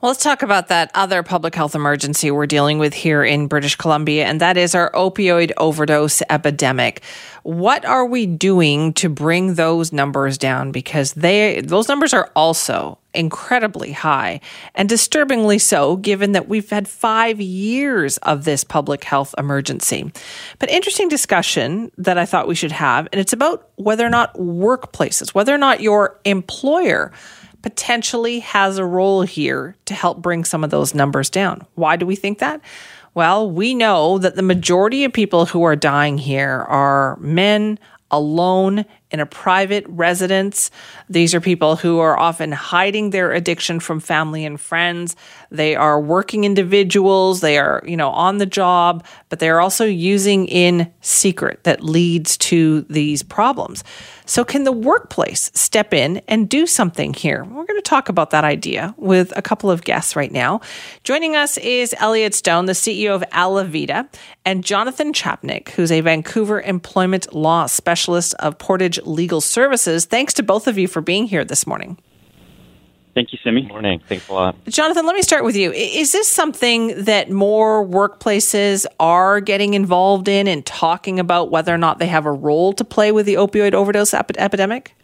Well, let's talk about that other public health emergency we're dealing with here in British Columbia, and that is our opioid overdose epidemic. What are we doing to bring those numbers down? Because they those numbers are also incredibly high and disturbingly so, given that we've had five years of this public health emergency. But interesting discussion that I thought we should have, and it's about whether or not workplaces, whether or not your employer potentially has a role here to help bring some of those numbers down. Why do we think that? Well, we know that the majority of people who are dying here are men alone in a private residence. These are people who are often hiding their addiction from family and friends. They are working individuals. They are, you know, on the job, but they are also using in secret that leads to these problems. So, can the workplace step in and do something here? We're going to talk about that idea with a couple of guests right now. Joining us is Elliot Stone, the CEO of Alavida, and Jonathan Chapnick, who's a Vancouver employment law specialist of Portage Legal Services. Thanks to both of you for being here this morning. Thank you, Simi. Morning. Thanks a lot. Jonathan, let me start with you. Is this something that more workplaces are getting involved in and talking about whether or not they have a role to play with the opioid overdose ep- epidemic?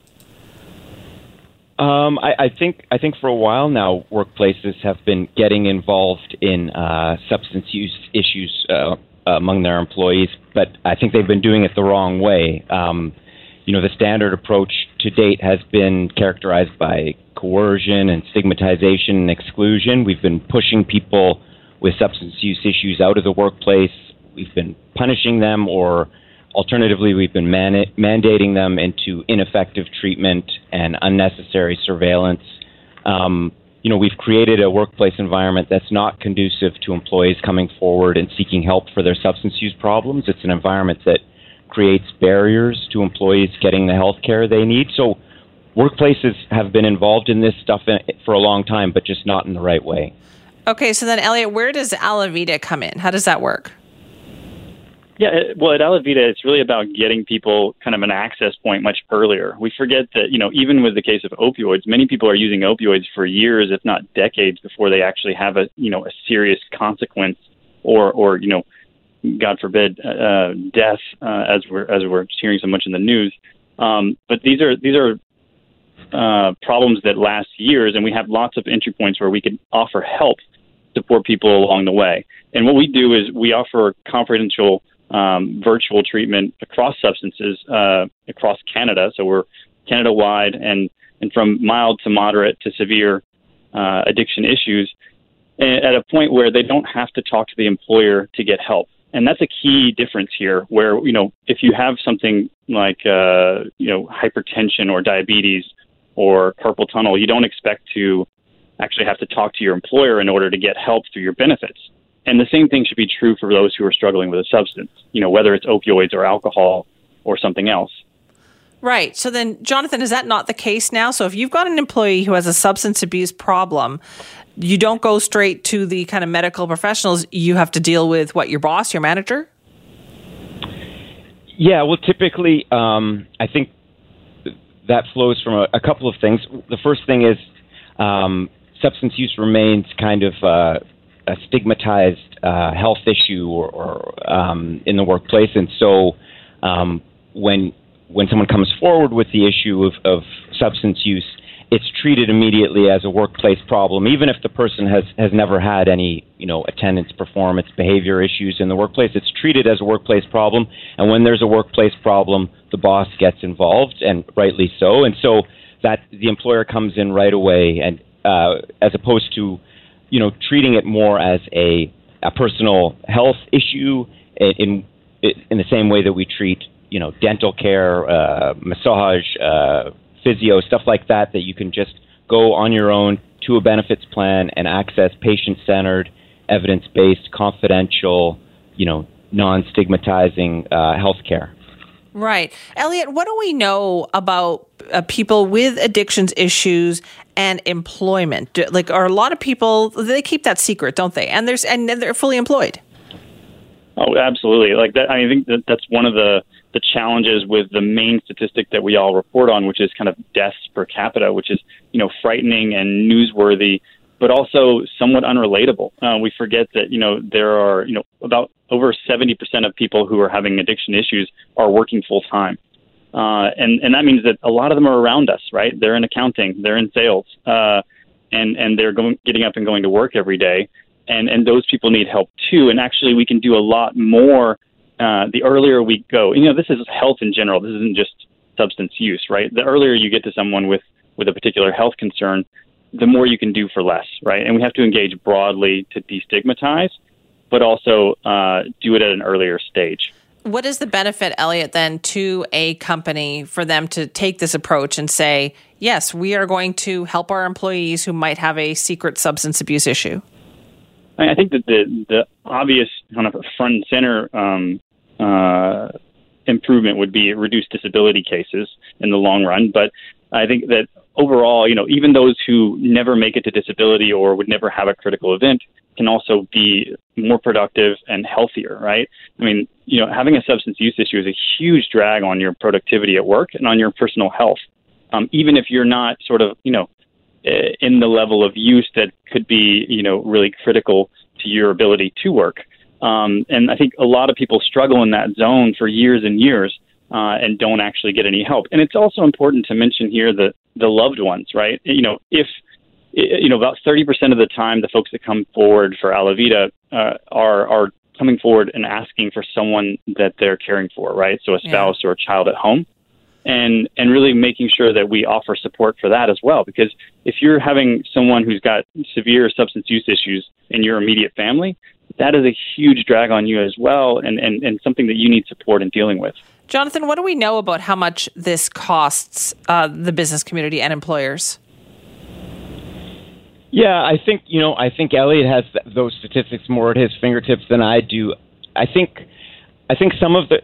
Um, I, I, think I think for a while now, workplaces have been getting involved in uh, substance use issues uh, among their employees, but I think they've been doing it the wrong way. Um, you know, the standard approach to date has been characterized by coercion and stigmatization and exclusion. We've been pushing people with substance use issues out of the workplace. We've been punishing them, or alternatively, we've been man- mandating them into ineffective treatment and unnecessary surveillance. Um, you know, we've created a workplace environment that's not conducive to employees coming forward and seeking help for their substance use problems. It's an environment that creates barriers to employees getting the health care they need. So workplaces have been involved in this stuff for a long time, but just not in the right way. Okay, so then Elliot, where does Alavida come in? How does that work? Yeah, well, at Alavida, it's really about getting people kind of an access point much earlier. We forget that, you know, even with the case of opioids, many people are using opioids for years, if not decades, before they actually have a, you know, a serious consequence or, or you know, God forbid, uh, death, uh, as we're as we're hearing so much in the news. Um, but these are these are uh, problems that last years, and we have lots of entry points where we can offer help, support people along the way. And what we do is we offer confidential um, virtual treatment across substances uh, across Canada. So we're Canada wide, and and from mild to moderate to severe uh, addiction issues, at a point where they don't have to talk to the employer to get help and that's a key difference here where you know if you have something like uh, you know hypertension or diabetes or carpal tunnel you don't expect to actually have to talk to your employer in order to get help through your benefits. And the same thing should be true for those who are struggling with a substance you know whether it's opioids or alcohol or something else Right. So then, Jonathan, is that not the case now? So if you've got an employee who has a substance abuse problem, you don't go straight to the kind of medical professionals. You have to deal with what your boss, your manager. Yeah. Well, typically, um, I think that flows from a, a, couple of things. The first thing is um, substance use remains kind of uh, a stigmatized uh, health issue or, or um, in the workplace, and so um, when when someone comes forward with the issue of, of substance use, it's treated immediately as a workplace problem, even if the person has, has never had any, you know, attendance, performance, behavior issues in the workplace. It's treated as a workplace problem, and when there's a workplace problem, the boss gets involved, and rightly so. And so that the employer comes in right away, and uh, as opposed to, you know, treating it more as a a personal health issue in in the same way that we treat you know, dental care, uh, massage, uh, physio, stuff like that, that you can just go on your own to a benefits plan and access patient centered, evidence based, confidential, you know, non stigmatizing uh, health care. Right. Elliot, what do we know about uh, people with addictions issues and employment? Do, like, are a lot of people, they keep that secret, don't they? And there's, and they're fully employed. Oh, absolutely. Like that, I think that that's one of the, the challenges with the main statistic that we all report on, which is kind of deaths per capita, which is, you know, frightening and newsworthy but also somewhat unrelatable. Uh, we forget that you know there are you know about over 70% of people who are having addiction issues are working full time. Uh, and and that means that a lot of them are around us, right? They're in accounting, they're in sales, uh, and and they're going getting up and going to work every day, and and those people need help too. And actually, we can do a lot more uh, the earlier we go. You know, this is health in general. This isn't just substance use, right? The earlier you get to someone with with a particular health concern, the more you can do for less, right? And we have to engage broadly to destigmatize, but also uh, do it at an earlier stage. What is the benefit, Elliot, then to a company for them to take this approach and say, yes, we are going to help our employees who might have a secret substance abuse issue? I think that the the obvious kind of front and center um, uh, improvement would be reduce disability cases in the long run. But I think that overall, you know, even those who never make it to disability or would never have a critical event can also be more productive and healthier, right? I mean, you know, having a substance use issue is a huge drag on your productivity at work and on your personal health. Um, even if you're not sort of, you know, in the level of use that could be, you know, really critical to your ability to work. Um, and I think a lot of people struggle in that zone for years and years uh, and don't actually get any help. And it's also important to mention here the the loved ones, right? You know, if you know about 30% of the time, the folks that come forward for Alavida uh, are are coming forward and asking for someone that they're caring for, right? So a spouse yeah. or a child at home. And and really making sure that we offer support for that as well, because if you're having someone who's got severe substance use issues in your immediate family, that is a huge drag on you as well, and, and, and something that you need support in dealing with. Jonathan, what do we know about how much this costs uh, the business community and employers? Yeah, I think you know. I think Elliot has those statistics more at his fingertips than I do. I think, I think some of the,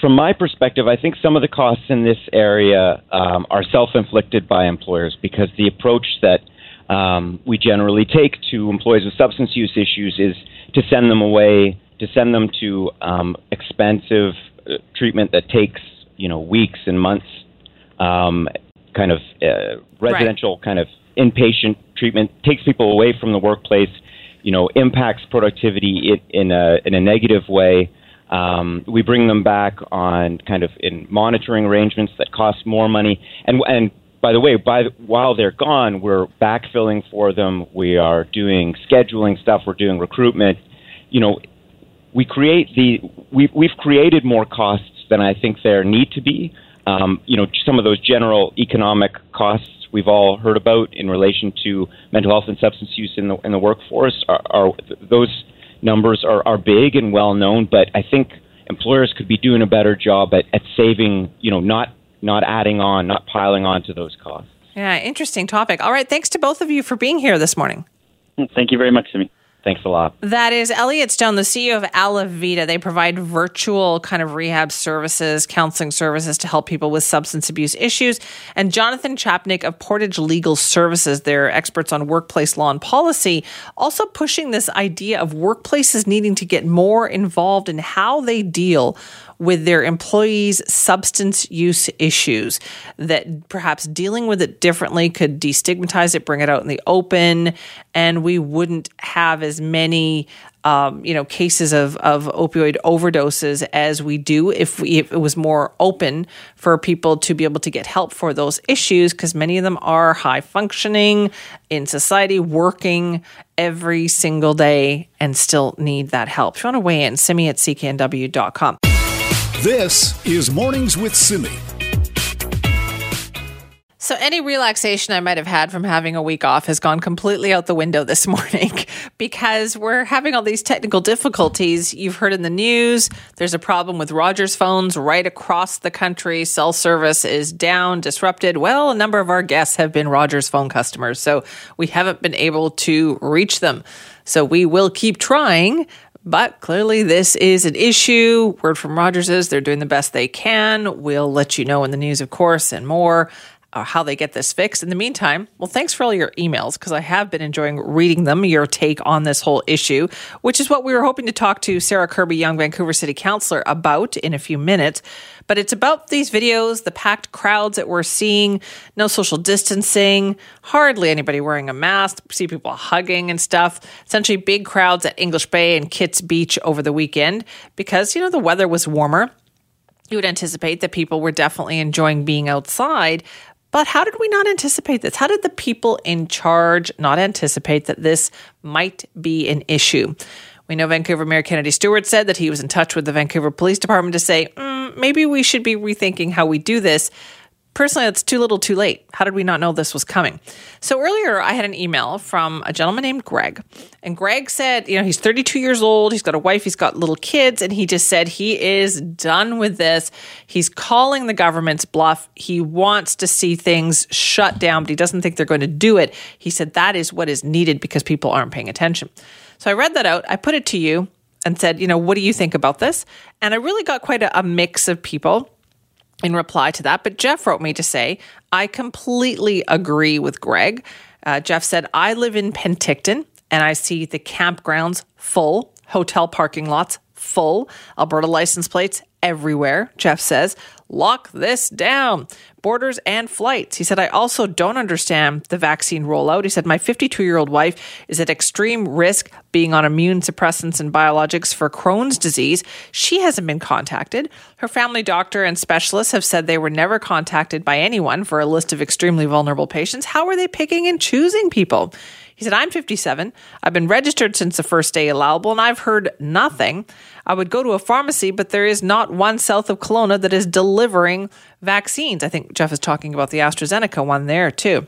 from my perspective, I think some of the costs in this area um, are self-inflicted by employers because the approach that um, we generally take to employees with substance use issues is to send them away, to send them to um, expensive treatment that takes you know weeks and months, um, kind of uh, residential right. kind of inpatient treatment takes people away from the workplace. You know, impacts productivity in a in a negative way. Um, we bring them back on kind of in monitoring arrangements that cost more money. And and by the way, by while they're gone, we're backfilling for them. We are doing scheduling stuff. We're doing recruitment. You know, we create the we, we've created more costs than I think there need to be. Um, you know, some of those general economic costs we've all heard about in relation to mental health and substance use in the in the workforce are, are those numbers are, are big and well known. But I think employers could be doing a better job at, at saving. You know, not not adding on, not piling on to those costs. Yeah, interesting topic. All right, thanks to both of you for being here this morning. Thank you very much, Simi. Thanks a lot. That is Elliot Stone, the CEO of Alavida. They provide virtual kind of rehab services, counseling services to help people with substance abuse issues. And Jonathan Chapnick of Portage Legal Services, they're experts on workplace law and policy, also pushing this idea of workplaces needing to get more involved in how they deal with their employees' substance use issues, that perhaps dealing with it differently could destigmatize it, bring it out in the open, and we wouldn't have as many um, you know, cases of, of opioid overdoses as we do if, we, if it was more open for people to be able to get help for those issues, because many of them are high functioning in society, working every single day, and still need that help. If you want to weigh in, send me at cknw.com. This is Mornings with Simi. So, any relaxation I might have had from having a week off has gone completely out the window this morning because we're having all these technical difficulties. You've heard in the news there's a problem with Rogers phones right across the country. Cell service is down, disrupted. Well, a number of our guests have been Rogers phone customers, so we haven't been able to reach them. So, we will keep trying But clearly, this is an issue. Word from Rogers is they're doing the best they can. We'll let you know in the news, of course, and more uh, how they get this fixed. In the meantime, well, thanks for all your emails because I have been enjoying reading them, your take on this whole issue, which is what we were hoping to talk to Sarah Kirby-Yung, Vancouver City Councillor, about in a few minutes. But it's about these videos, the packed crowds that we're seeing, no social distancing, hardly anybody wearing a mask, see people hugging and stuff. Essentially, big crowds at English Bay and Kits Beach over the weekend because, you know, the weather was warmer you would anticipate that people were definitely enjoying being outside, but how did we not anticipate this? How did the people in charge not anticipate that this might be an issue? We know Vancouver Mayor Kennedy Stewart said that he was in touch with the Vancouver Police Department to say, mm, maybe we should be rethinking how we do this personally, it's too little too late. How did we not know this was coming? So earlier, I had an email from a gentleman named Greg. And Greg said, you know, he's 32 years old, he's got a wife, he's got little kids, and he just said he is done with this. He's calling the government's bluff. He wants to see things shut down, but he doesn't think they're going to do it. He said that is what is needed because people aren't paying attention. So I read that out, I put it to you and said, you know, what do you think about this? And I really got quite a, a mix of people in reply to that. But Jeff wrote me to say, I completely agree with Greg. Uh, Jeff said, I live in Penticton and I see the campgrounds full, hotel parking lots full, Alberta license plates everywhere, Jeff says. Lock this down. Borders and flights. He said, I also don't understand the vaccine rollout. He said, My 52 year old wife is at extreme risk being on immune suppressants and biologics for Crohn's disease. She hasn't been contacted. Her family doctor and specialists have said they were never contacted by anyone for a list of extremely vulnerable patients. How are they picking and choosing people? He said, I'm 57. I've been registered since the first day allowable, and I've heard nothing. I would go to a pharmacy, but there is not one south of Kelowna that is delivering vaccines. I think Jeff is talking about the AstraZeneca one there, too.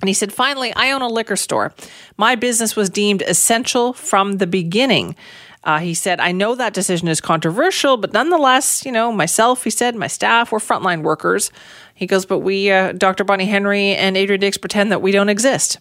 And he said, finally, I own a liquor store. My business was deemed essential from the beginning. Uh, he said, I know that decision is controversial, but nonetheless, you know, myself, he said, my staff, we're frontline workers. He goes, but we, uh, Dr. Bonnie Henry and Adrian Dix, pretend that we don't exist.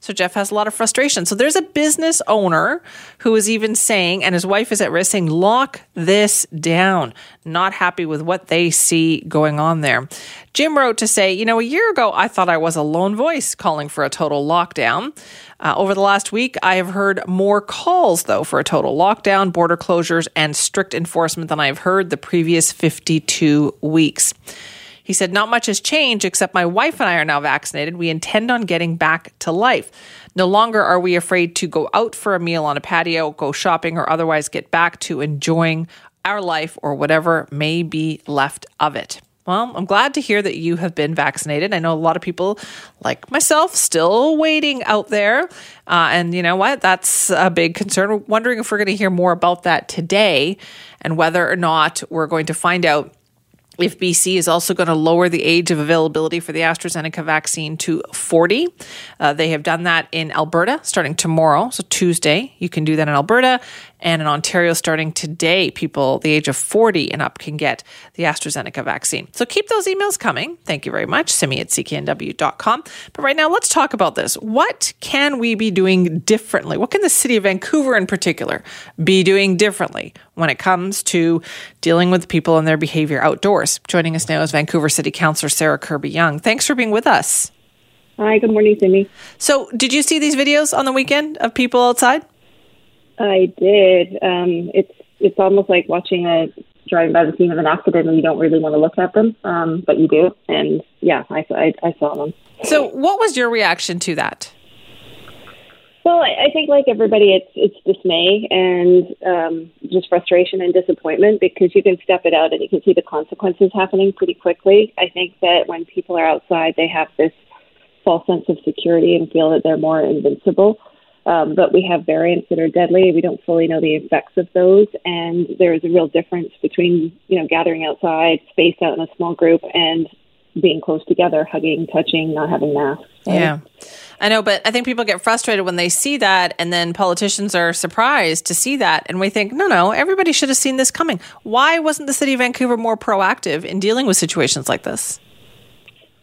So Jeff has a lot of frustration. So there's a business owner who is even saying, and his wife is at risk, saying, lock this down. Not happy with what they see going on there. Jim wrote to say, you know, a year ago, I thought I was a lone voice calling for a total lockdown. Uh, over the last week, I have heard more calls, though, for a total lockdown, border closures, and strict enforcement than I have heard the previous 52 weeks. He said, Not much has changed except my wife and I are now vaccinated. We intend on getting back to life. No longer are we afraid to go out for a meal on a patio, go shopping, or otherwise get back to enjoying our life or whatever may be left of it. Well, I'm glad to hear that you have been vaccinated. I know a lot of people, like myself, still waiting out there. Uh, and you know what? That's a big concern. We're wondering if we're going to hear more about that today and whether or not we're going to find out if BC is also going to lower the age of availability for the AstraZeneca vaccine to 40. Uh, they have done that in Alberta starting tomorrow, so Tuesday. You can do that in Alberta. And in Ontario, starting today, people the age of 40 and up can get the AstraZeneca vaccine. So keep those emails coming. Thank you very much. Send me at cknw.com. But right now, let's talk about this. What can we be doing differently? What can the city of Vancouver in particular be doing differently when it comes to dealing with people and their behavior outdoors? Joining us now is Vancouver City Councillor Sarah Kirby-Yung. Thanks for being with us. Hi, good morning, Cindy. So, did you see these videos on the weekend of people outside? I did. Um, it's it's almost like watching a driving by the scene of an accident, and you don't really want to look at them, um, but you do. And yeah, I, I, I saw them. So, what was your reaction to that? Well, I, I think like everybody, it's it's dismay and um, just frustration and disappointment because you can step it out and you can see the consequences happening pretty quickly. I think that when people are outside, they have this false sense of security and feel that they're more invincible. Um, but we have variants that are deadly. We don't fully know the effects of those, and there is a real difference between you know gathering outside, spaced out in a small group, and being close together, hugging, touching, not having masks. Yeah. I know, but I think people get frustrated when they see that, and then politicians are surprised to see that. And we think, no, no, everybody should have seen this coming. Why wasn't the city of Vancouver more proactive in dealing with situations like this?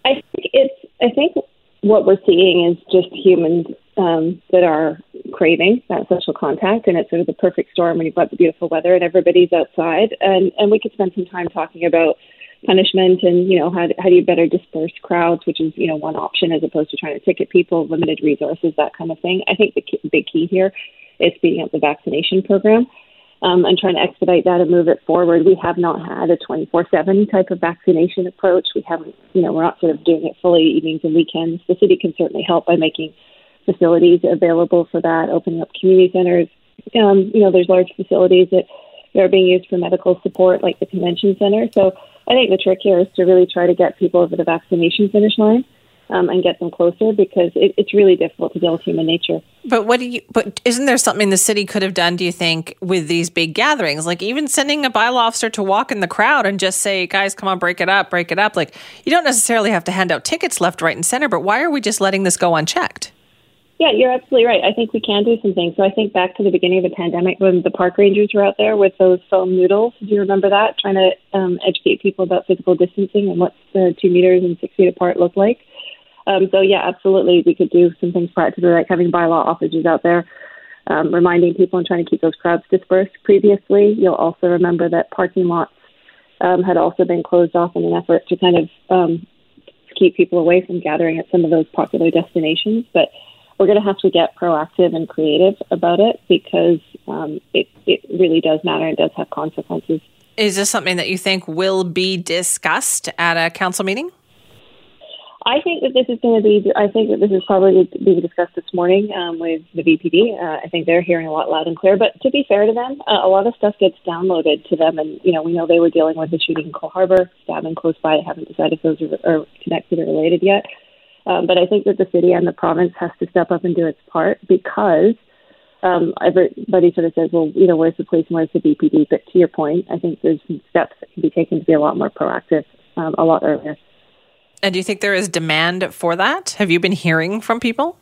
I think it's, I think what we're seeing is just humans um, that are craving that social contact, and it's sort of the perfect storm when you've got the beautiful weather and everybody's outside. And and we could spend some time talking about punishment and you know how how do you better disperse crowds, which is you know one option as opposed to trying to ticket people, limited resources, that kind of thing. I think the key, big key here is speeding up the vaccination program. Um, and trying to expedite that and move it forward. We have not had a 24/7 type of vaccination approach. We haven't, you know, we're not sort of doing it fully evenings and weekends. The city can certainly help by making facilities available for that, opening up community centers. Um, you know, there's large facilities that are being used for medical support, like the convention center. So I think the trick here is to really try to get people over the vaccination finish line. Um, and get them closer because it, it's really difficult to deal with human nature. But what do you? But isn't there something the city could have done? Do you think with these big gatherings, like even sending a bylaw officer to walk in the crowd and just say, "Guys, come on, break it up, break it up." Like you don't necessarily have to hand out tickets left, right, and center. But why are we just letting this go unchecked? Yeah, you're absolutely right. I think we can do some things. So I think back to the beginning of the pandemic when the park rangers were out there with those foam noodles. Do you remember that? Trying to um, educate people about physical distancing and what the two meters and six feet apart look like. Um, so yeah, absolutely, we could do some things practically, like having bylaw officers out there, um, reminding people and trying to keep those crowds dispersed. Previously, you'll also remember that parking lots um, had also been closed off in an effort to kind of um, keep people away from gathering at some of those popular destinations, but we're going to have to get proactive and creative about it because um, it, it really does matter and does have consequences. Is this something that you think will be discussed at a council meeting? I think that this is going to be. I think that this is probably being discussed this morning um, with the VPD. Uh, I think they're hearing a lot loud and clear. But to be fair to them, uh, a lot of stuff gets downloaded to them, and you know we know they were dealing with the shooting in Coal Harbour, stabbing close by. They haven't decided if those are, are connected or related yet. Um, but I think that the city and the province has to step up and do its part because um, everybody sort of says, well, you know, where's the police and where's the VPD? But to your point, I think there's some steps that can be taken to be a lot more proactive um, a lot earlier. And do you think there is demand for that? Have you been hearing from people?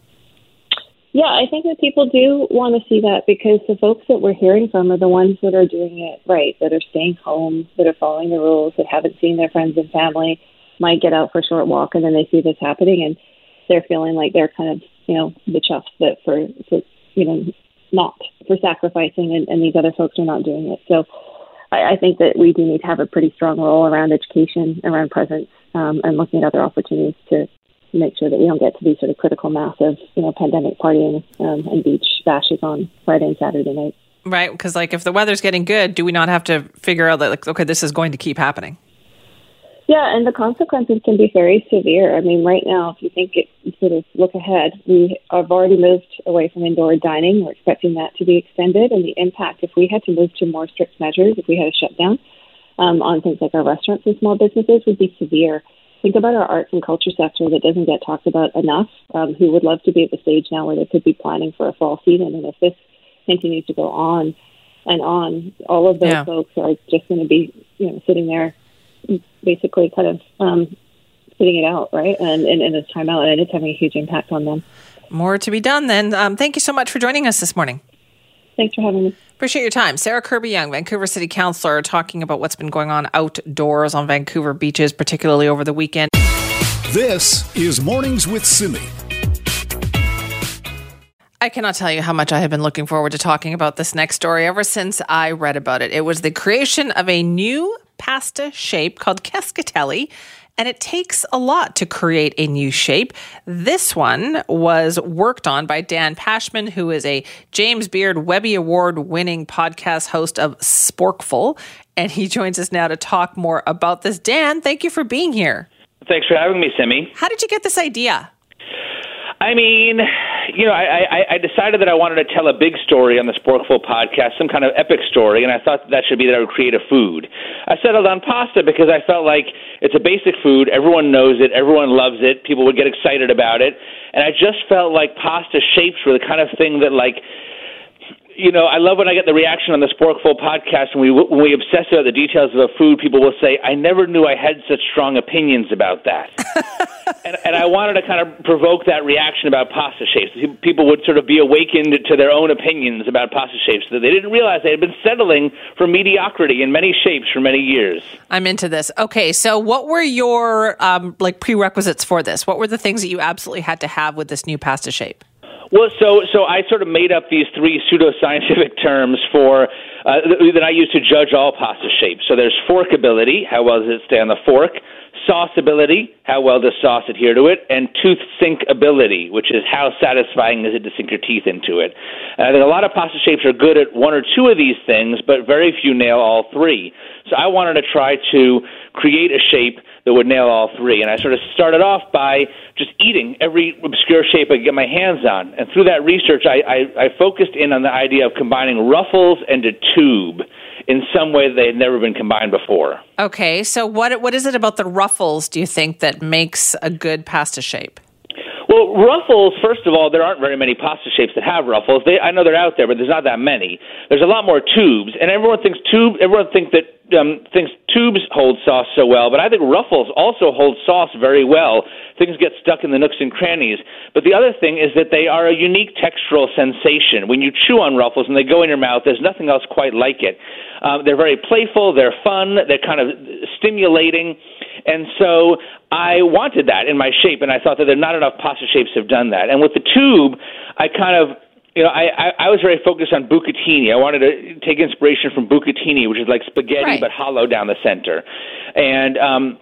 Yeah, I think that people do want to see that because the folks that we're hearing from are the ones that are doing it right, that are staying home, that are following the rules, that haven't seen their friends and family, might get out for a short walk, and then they see this happening, and they're feeling like they're kind of, you know, the chuffs that for, for you know, not for sacrificing, and, and these other folks are not doing it. So I, I think that we do need to have a pretty strong role around education, around presence, um, and looking at other opportunities to make sure that we don't get to these sort of critical mass of you know pandemic partying um, and beach bashes on Friday and Saturday night. Right, because like if the weather's getting good, do we not have to figure out that like okay, this is going to keep happening? Yeah, and the consequences can be very severe. I mean, right now, if you think it sort of look ahead, we have already moved away from indoor dining. We're expecting that to be extended, and the impact if we had to move to more strict measures, if we had a shutdown um, on things like our restaurants and small businesses, would be severe. Think about our arts and culture sector that doesn't get talked about enough. Um, who would love to be at the stage now where they could be planning for a fall season, and if this continues to go on and on, all of those yeah. folks are just going to be, you know, sitting there basically kind of um, sitting it out, right? And in, in this timeout, and it's having a huge impact on them. More to be done then. Um, thank you so much for joining us this morning. Thanks for having me. Appreciate your time. Sarah Kirby-Yung, Vancouver City Councillor, talking about what's been going on outdoors on Vancouver beaches, particularly over the weekend. This is Mornings with Simi. I cannot tell you how much I have been looking forward to talking about this next story ever since I read about it. It was the creation of a new pasta shape called cascatelli and it takes a lot to create a new shape. This one was worked on by Dan Pashman, who is a James Beard Webby Award winning podcast host of Sporkful, and he joins us now to talk more about this. Dan, thank you for being here. Thanks for having me, Simi. How did you get this idea? I mean, you know, I, I, I decided that I wanted to tell a big story on the Sporkful podcast, some kind of epic story, and I thought that, that should be that I would create a food. I settled on pasta because I felt like it's a basic food. Everyone knows it. Everyone loves it. People would get excited about it. And I just felt like pasta shapes were the kind of thing that, like, you know, I love when I get the reaction on the Sporkful podcast when we when we obsess about the details of a food. People will say, "I never knew I had such strong opinions about that," and, and I wanted to kind of provoke that reaction about pasta shapes. People would sort of be awakened to their own opinions about pasta shapes that they didn't realize they had been settling for mediocrity in many shapes for many years. I'm into this. Okay, so what were your um, like prerequisites for this? What were the things that you absolutely had to have with this new pasta shape? Well, so so I sort of made up these three pseudoscientific terms for uh, that I use to judge all pasta shapes. So there's forkability, how well does it stay on the fork? Sauceability, how well does sauce adhere to it? And tooth sinkability, which is how satisfying is it to sink your teeth into it? And I think a lot of pasta shapes are good at one or two of these things, but very few nail all three. So I wanted to try to create a shape that would nail all three. And I sort of started off by just eating every obscure shape I could get my hands on. And through that research, I, I, I focused in on the idea of combining ruffles and a tube in some way that they had never been combined before. Okay, so what what is it about the ruffles do you think that makes a good pasta shape? Well, ruffles. First of all, there aren't very many pasta shapes that have ruffles. They, I know they're out there, but there's not that many. There's a lot more tubes, and everyone thinks tube. Everyone thinks that um, thinks tubes hold sauce so well, but I think ruffles also hold sauce very well. Things get stuck in the nooks and crannies. But the other thing is that they are a unique textural sensation. When you chew on ruffles and they go in your mouth, there's nothing else quite like it. Um, they're very playful. They're fun. They're kind of stimulating. And so I wanted that in my shape, and I thought that there are not enough pasta shapes have done that. And with the tube, I kind of you know, I, I, I was very focused on bucatini. I wanted to take inspiration from bucatini, which is like spaghetti Right. but hollow down the center. And um,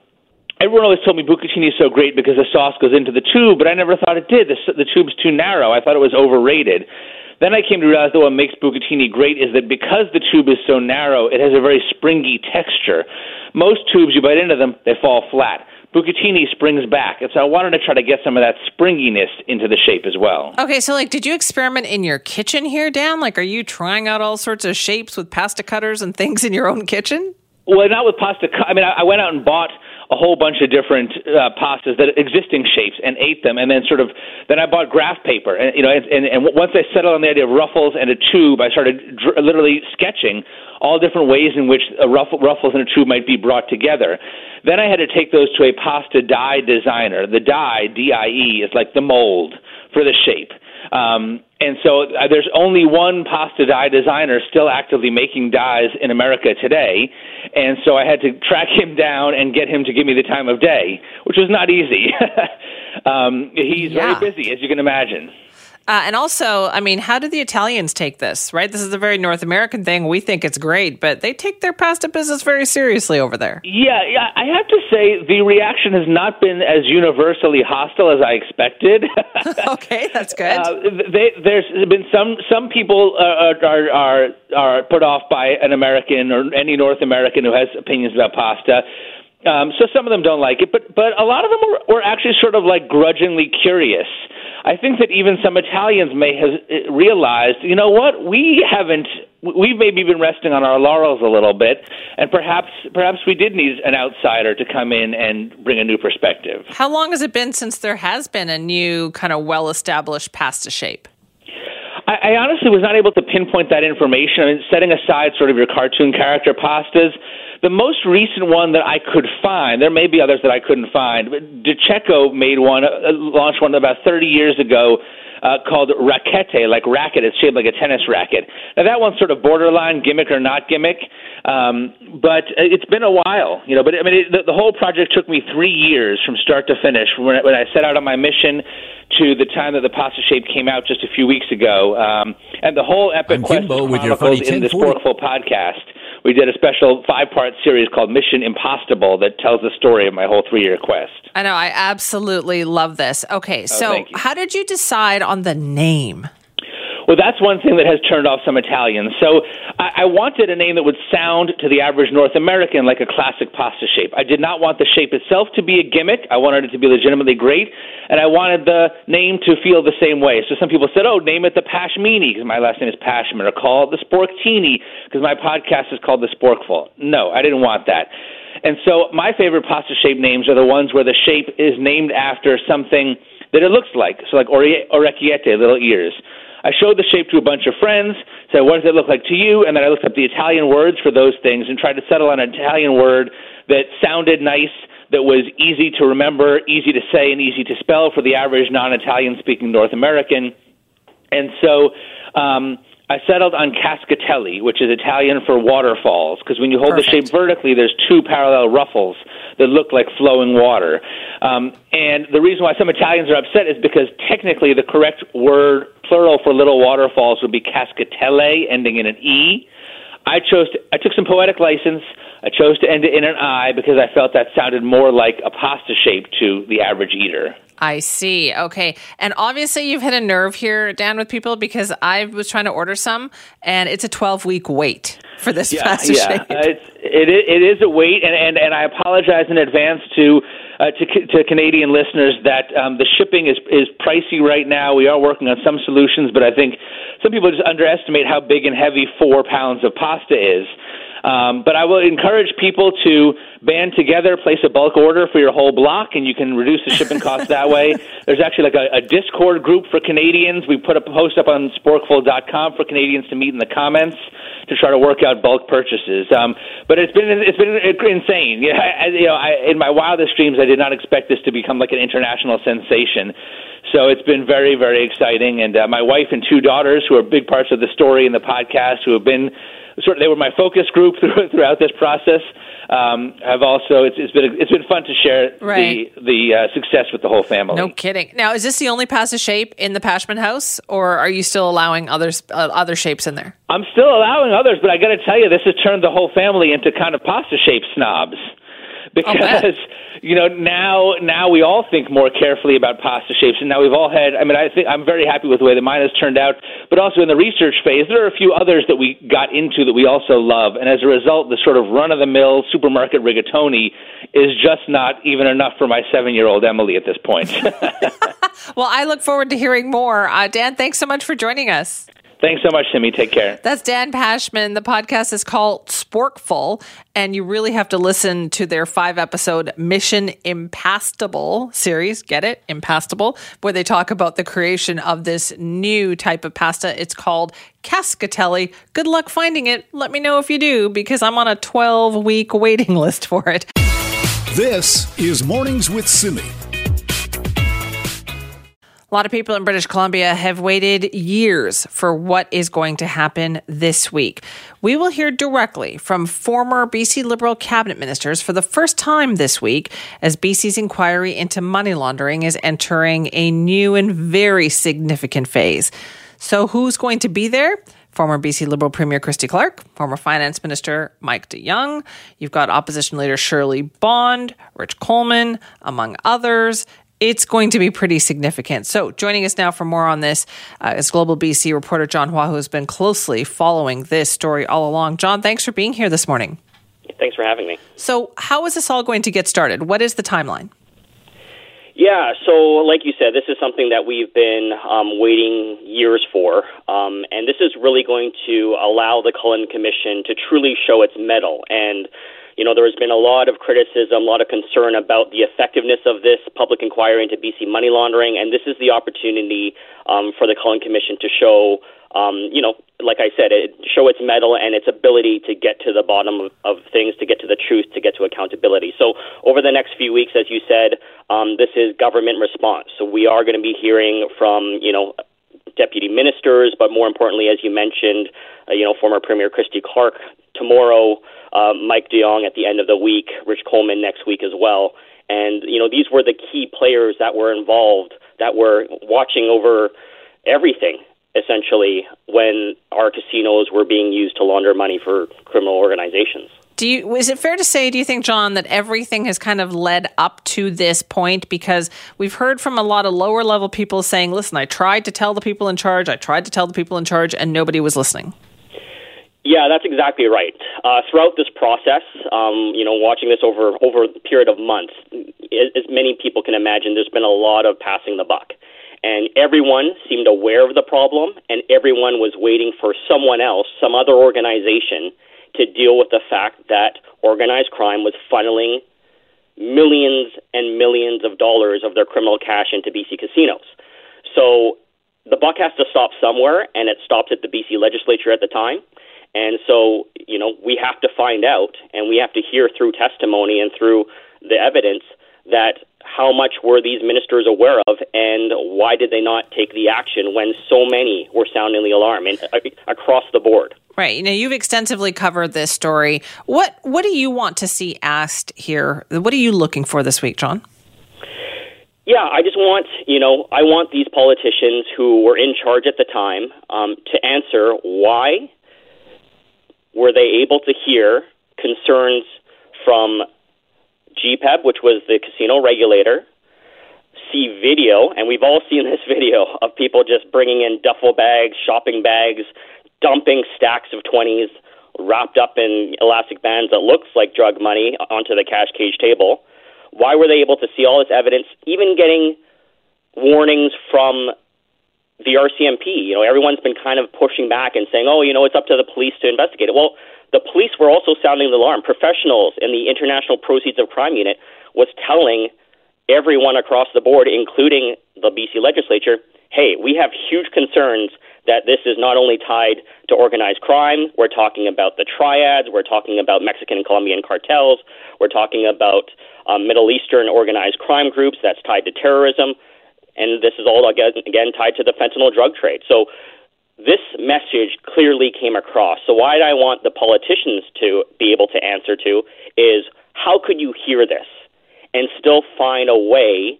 everyone always told me bucatini is so great because the sauce goes into the tube, but I never thought it did. The, the tube's too narrow. I thought it was overrated. Then I came to realize that what makes bucatini great is that because the tube is so narrow, it has a very springy texture. Most tubes, you bite into them, they fall flat. Bucatini springs back, and so I wanted to try to get some of that springiness into the shape as well. Okay, so like, did you experiment in your kitchen here, Dan? Like, are you trying out all sorts of shapes with pasta cutters and things in your own kitchen? Well, not with pasta. cu- I mean, I I went out and bought a whole bunch of different uh, pastas that existing shapes and ate them, and then sort of then I bought graph paper, and you know, and, and, and once I settled on the idea of ruffles and a tube, I started dr- literally sketching all different ways in which a ruffle, ruffles and a tube might be brought together. Then I had to take those to a pasta die designer. The die, D-I-E, is like the mold for the shape. Um, and so uh, there's only one pasta dye designer still actively making dyes in America today. And so I had to track him down and get him to give me the time of day, which was not easy. um, he's Yeah. very busy, as you can imagine. Uh, and also, I mean, how do the Italians take this? Right, this is a very North American thing. We think it's great, but they take their pasta business very seriously over there. Yeah, yeah, I have to say the reaction has not been as universally hostile as I expected. okay, that's good. Uh, they, there's been some some people uh, are are are put off by an American or any North American who has opinions about pasta. Um, so some of them don't like it, but but a lot of them were, were actually sort of like grudgingly curious. I think that even some Italians may have uh, realized, you know what, we haven't, we've maybe been resting on our laurels a little bit, and perhaps perhaps we did need an outsider to come in and bring a new perspective. How long has it been since there has been a new kind of well-established pasta shape? I, I honestly was not able to pinpoint that information. I mean, setting aside sort of your cartoon character pastas, the most recent one that I could find, there may be others that I couldn't find, but DeCecco made one, uh, launched one about 30 years ago uh, called Racchette, like racket. It's shaped like a tennis racket. Now, that one's sort of borderline gimmick or not gimmick, um, but it's been a while, you know. But I mean, it, the, the whole project took me three years from start to finish. From when I, when I set out on my mission to the time that the pasta shape came out just a few weeks ago, um, and the whole epic I'm quest Kimbo with your funny in the 1040. Podcast. We did a special five-part series called Mission Impastable that tells the story of my whole three-year quest. I know, I absolutely love this. Okay, oh, so Oh, how did you decide on the name? Well, that's one thing that has turned off some Italians. So I, I wanted a name that would sound to the average North American like a classic pasta shape. I did not want the shape itself to be a gimmick. I wanted it to be legitimately great, and I wanted the name to feel the same way. So some people said, "Oh, name it the Pashmini because my last name is Pashman," or call it the Sporktini because my podcast is called the Sporkful. No, I didn't want that. And so my favorite pasta shape names are the ones where the shape is named after something that it looks like. So like ore- orecchiette, little ears. I showed the shape to a bunch of friends, said, what does it look like to you? And then I looked up the Italian words for those things and tried to settle on an Italian word that sounded nice, that was easy to remember, easy to say, and easy to spell for the average non Italian speaking North American. And so um, I settled on cascatelli, which is Italian for waterfalls, because when you hold Perfect. the shape vertically, there's two parallel ruffles that look like flowing water. Um, and the reason why some Italians are upset is because technically the correct word plural for little waterfalls would be cascatelle, ending in an e. I chose to, I took some poetic license. I chose to end it in an I because I felt that sounded more like a pasta shape to the average eater. I see. Okay. And obviously, you've hit a nerve here, Dan, with people because I was trying to order some and it's a 12 week wait for this Yeah, pasta yeah. shape. Uh, it's, it, it is a wait, and, and, and I apologize in advance to uh, to, to Canadian listeners that um, the shipping is is pricey right now. We are working on some solutions, but I think some people just underestimate how big and heavy four pounds of pasta is. Um, but I will encourage people to band together, place a bulk order for your whole block, and you can reduce the shipping cost that way. There's actually like a, a Discord group for Canadians. We put a post up on sporkful.com for Canadians to meet in the comments to try to work out bulk purchases. Um, but it's been it's been insane. You know, I, you know I, in my wildest dreams, I did not expect this to become like an international sensation. So it's been very, very exciting. And uh, my wife and two daughters, who are big parts of the story in the podcast, who have been sort of, they were my focus group throughout this process. Um, have also it's, it's been it's been fun to share Right. the the uh, success with the whole family. No kidding. Now, is this the only pasta shape in the Pashman house, or are you still allowing others uh, other shapes in there? I'm still allowing others, but I got to tell you, this has turned the whole family into kind of pasta shape snobs. Because you know now now we all think more carefully about pasta shapes, and now we've all had. I mean, I think I'm very happy with the way that mine has turned out. But also in the research phase, there are a few others that we got into that we also love, and as a result, the sort of run of the mill supermarket rigatoni is just not even enough for my seven year old Emily at this point. Well, I look forward to hearing more. Uh, Dan, thanks so much for joining us. Thanks so much, Simi. Take care. That's Dan Pashman. The podcast is called Sporkful, and you really have to listen to their five episode Mission Impastable series. Get it? Impastable, where they talk about the creation of this new type of pasta. It's called Cascatelli. Good luck finding it. Let me know if you do, because I'm on a 12 week waiting list for it. This is Mornings with Simi. A lot of people in British Columbia have waited years for what is going to happen this week. We will hear directly from former BC Liberal cabinet ministers for the first time this week as BC's inquiry into money laundering is entering a new and very significant phase. So, who's going to be there? Former BC Liberal Premier Christy Clark, former Finance Minister Mike de Jong. You've got opposition leader Shirley Bond, Rich Coleman, among others it's going to be pretty significant. So, joining us now for more on this uh, is Global BC reporter John Hua, who has been closely following this story all along. John, thanks for being here this morning. Thanks for having me. So, how is this all going to get started? What is the timeline? Yeah, so like you said, this is something that we've been um, waiting years for, um, and this is really going to allow the Cullen Commission to truly show its mettle. And you know, there has been a lot of criticism, a lot of concern about the effectiveness of this public inquiry into BC money laundering, and this is the opportunity um, for the Cullen Commission to show, um, you know, like I said, it, show its mettle and its ability to get to the bottom of, of things, to get to the truth, to get to accountability. So, over the next few weeks, as you said, um, this is government response. So, we are going to be hearing from, you know, deputy ministers, but more importantly, as you mentioned, uh, you know, former Premier Christy Clark tomorrow, uh, Mike de Jong at the end of the week, Rich Coleman next week as well. And, you know, these were the key players that were involved, that were watching over everything, essentially, when our casinos were being used to launder money for criminal organizations. Do you is it fair to say do you think John that everything has kind of led up to this point because we've heard from a lot of lower level people saying listen I tried to tell the people in charge I tried to tell the people in charge and nobody was listening. Yeah, that's exactly right. Uh, throughout this process, um, you know, watching this over over a period of months, as many people can imagine, there's been a lot of passing the buck, and everyone seemed aware of the problem, and everyone was waiting for someone else, some other organization, to deal with the fact that organized crime was funneling millions and millions of dollars of their criminal cash into BC casinos. So the buck has to stop somewhere, and it stopped at the BC legislature at the time. And so, you know, we have to find out and we have to hear through testimony and through the evidence that how much were these ministers aware of, and why did they not take the action when so many were sounding the alarm and, uh, across the board? Right. Now you've extensively covered this story. What what do you want to see asked here? What are you looking for this week, John? Yeah, I just want you know I want these politicians who were in charge at the time um, to answer why were they able to hear concerns from GPEB, which was the casino regulator, see video, and we've all seen this video of people just bringing in duffel bags, shopping bags, dumping stacks of 20s wrapped up in elastic bands that looks like drug money onto the cash cage table. Why were they able to see all this evidence, even getting warnings from the RCMP? You know, everyone's been kind of pushing back and saying, oh, you know, it's up to the police to investigate it. Well, the police were also sounding the alarm. Professionals in the International Proceeds of Crime Unit was telling everyone across the board, including the BC legislature, hey, we have huge concerns that this is not only tied to organized crime, we're talking about the triads, we're talking about Mexican and Colombian cartels, we're talking about um, Middle Eastern organized crime groups that's tied to terrorism, and this is all again, again tied to the fentanyl drug trade. So this message clearly came across. So, why I want the politicians to be able to answer to is how could you hear this and still find a way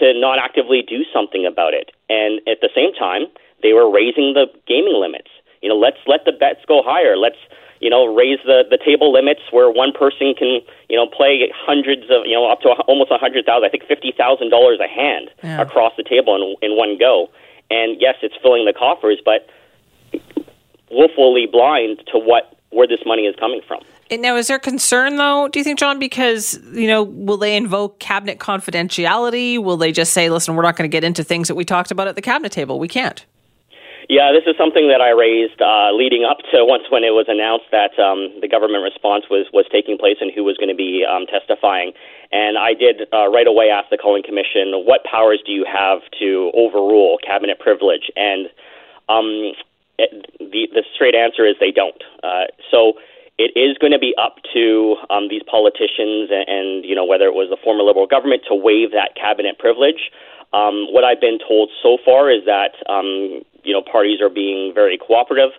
to not actively do something about it? And at the same time, they were raising the gaming limits. You know, let's let the bets go higher. Let's you know raise the the table limits where one person can you know play hundreds of you know up to almost a hundred thousand. I think fifty thousand dollars a hand yeah. across the table in in one go. And yes, it's filling the coffers, but willfully blind to what where this money is coming from. And now, is there concern though? Do you think, John? Because you know, will they invoke cabinet confidentiality? Will they just say, "Listen, we're not going to get into things that we talked about at the cabinet table. We can't." Yeah, this is something that I raised uh, leading up to once when it was announced that um, the government response was was taking place and who was going to be um, testifying. And I did uh, right away ask the Cullen Commission, "What powers do you have to overrule cabinet privilege?" And um, it, the the straight answer is they don't. Uh, so it is going to be up to um, these politicians and, and you know whether it was the former Liberal government to waive that cabinet privilege. Um, what I've been told so far is that um, you know parties are being very cooperative,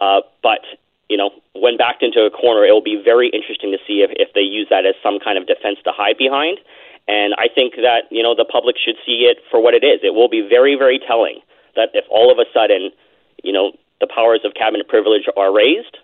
uh, but you know when backed into a corner, it will be very interesting to see if, if they use that as some kind of defense to hide behind. And I think that you know the public should see it for what it is. It will be very very telling that if all of a sudden you know the powers of cabinet privilege are raised,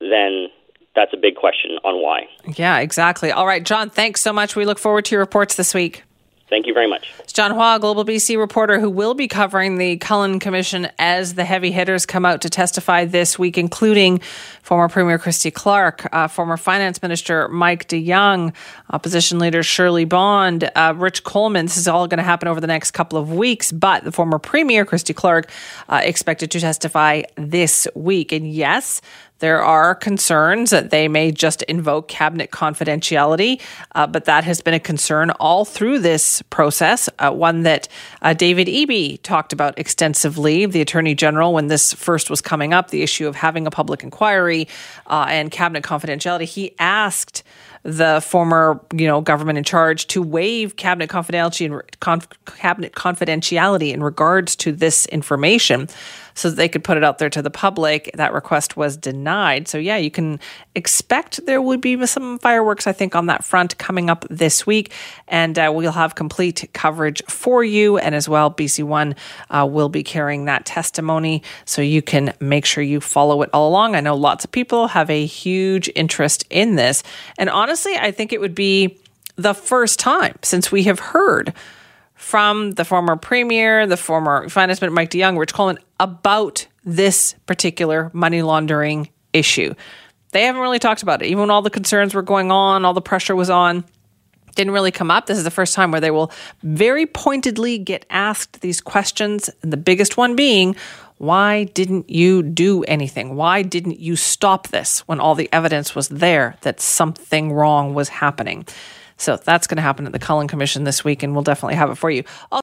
then that's a big question on why. Yeah, exactly. All right, John, thanks so much. We look forward to your reports this week. Thank you very much. It's John Hua, Global BC reporter, who will be covering the Cullen Commission as the heavy hitters come out to testify this week, including former Premier Christy Clark, uh, former Finance Minister Mike de Jong, Opposition Leader Shirley Bond, uh, Rich Coleman. This is all going to happen over the next couple of weeks, but the former Premier Christy Clark uh, expected to testify this week. And yes, there are concerns that they may just invoke cabinet confidentiality, uh, but that has been a concern all through this process. Uh, one that uh, David Eby talked about extensively, the Attorney General, when this first was coming up, the issue of having a public inquiry uh, and cabinet confidentiality. He asked the former, you know, government in charge to waive cabinet confidentiality, cabinet confidentiality in regards to this information so that they could put it out there to the public. That request was denied. So, yeah, you can expect there would be some fireworks, I think, on that front coming up this week. And uh, we'll have complete coverage for you. And as well, BC One uh, will be carrying that testimony so you can make sure you follow it all along. I know lots of people have a huge interest in this. And honestly, I think it would be the first time since we have heard from the former premier, the former finance minister Mike de Jong, Rich Coleman about this particular money laundering issue. They haven't really talked about it. Even when all the concerns were going on, all the pressure was on, didn't really come up. This is the first time where they will very pointedly get asked these questions. And the biggest one being, why didn't you do anything? Why didn't you stop this when all the evidence was there that something wrong was happening? So that's going to happen at the Cullen Commission this week, and we'll definitely have it for you.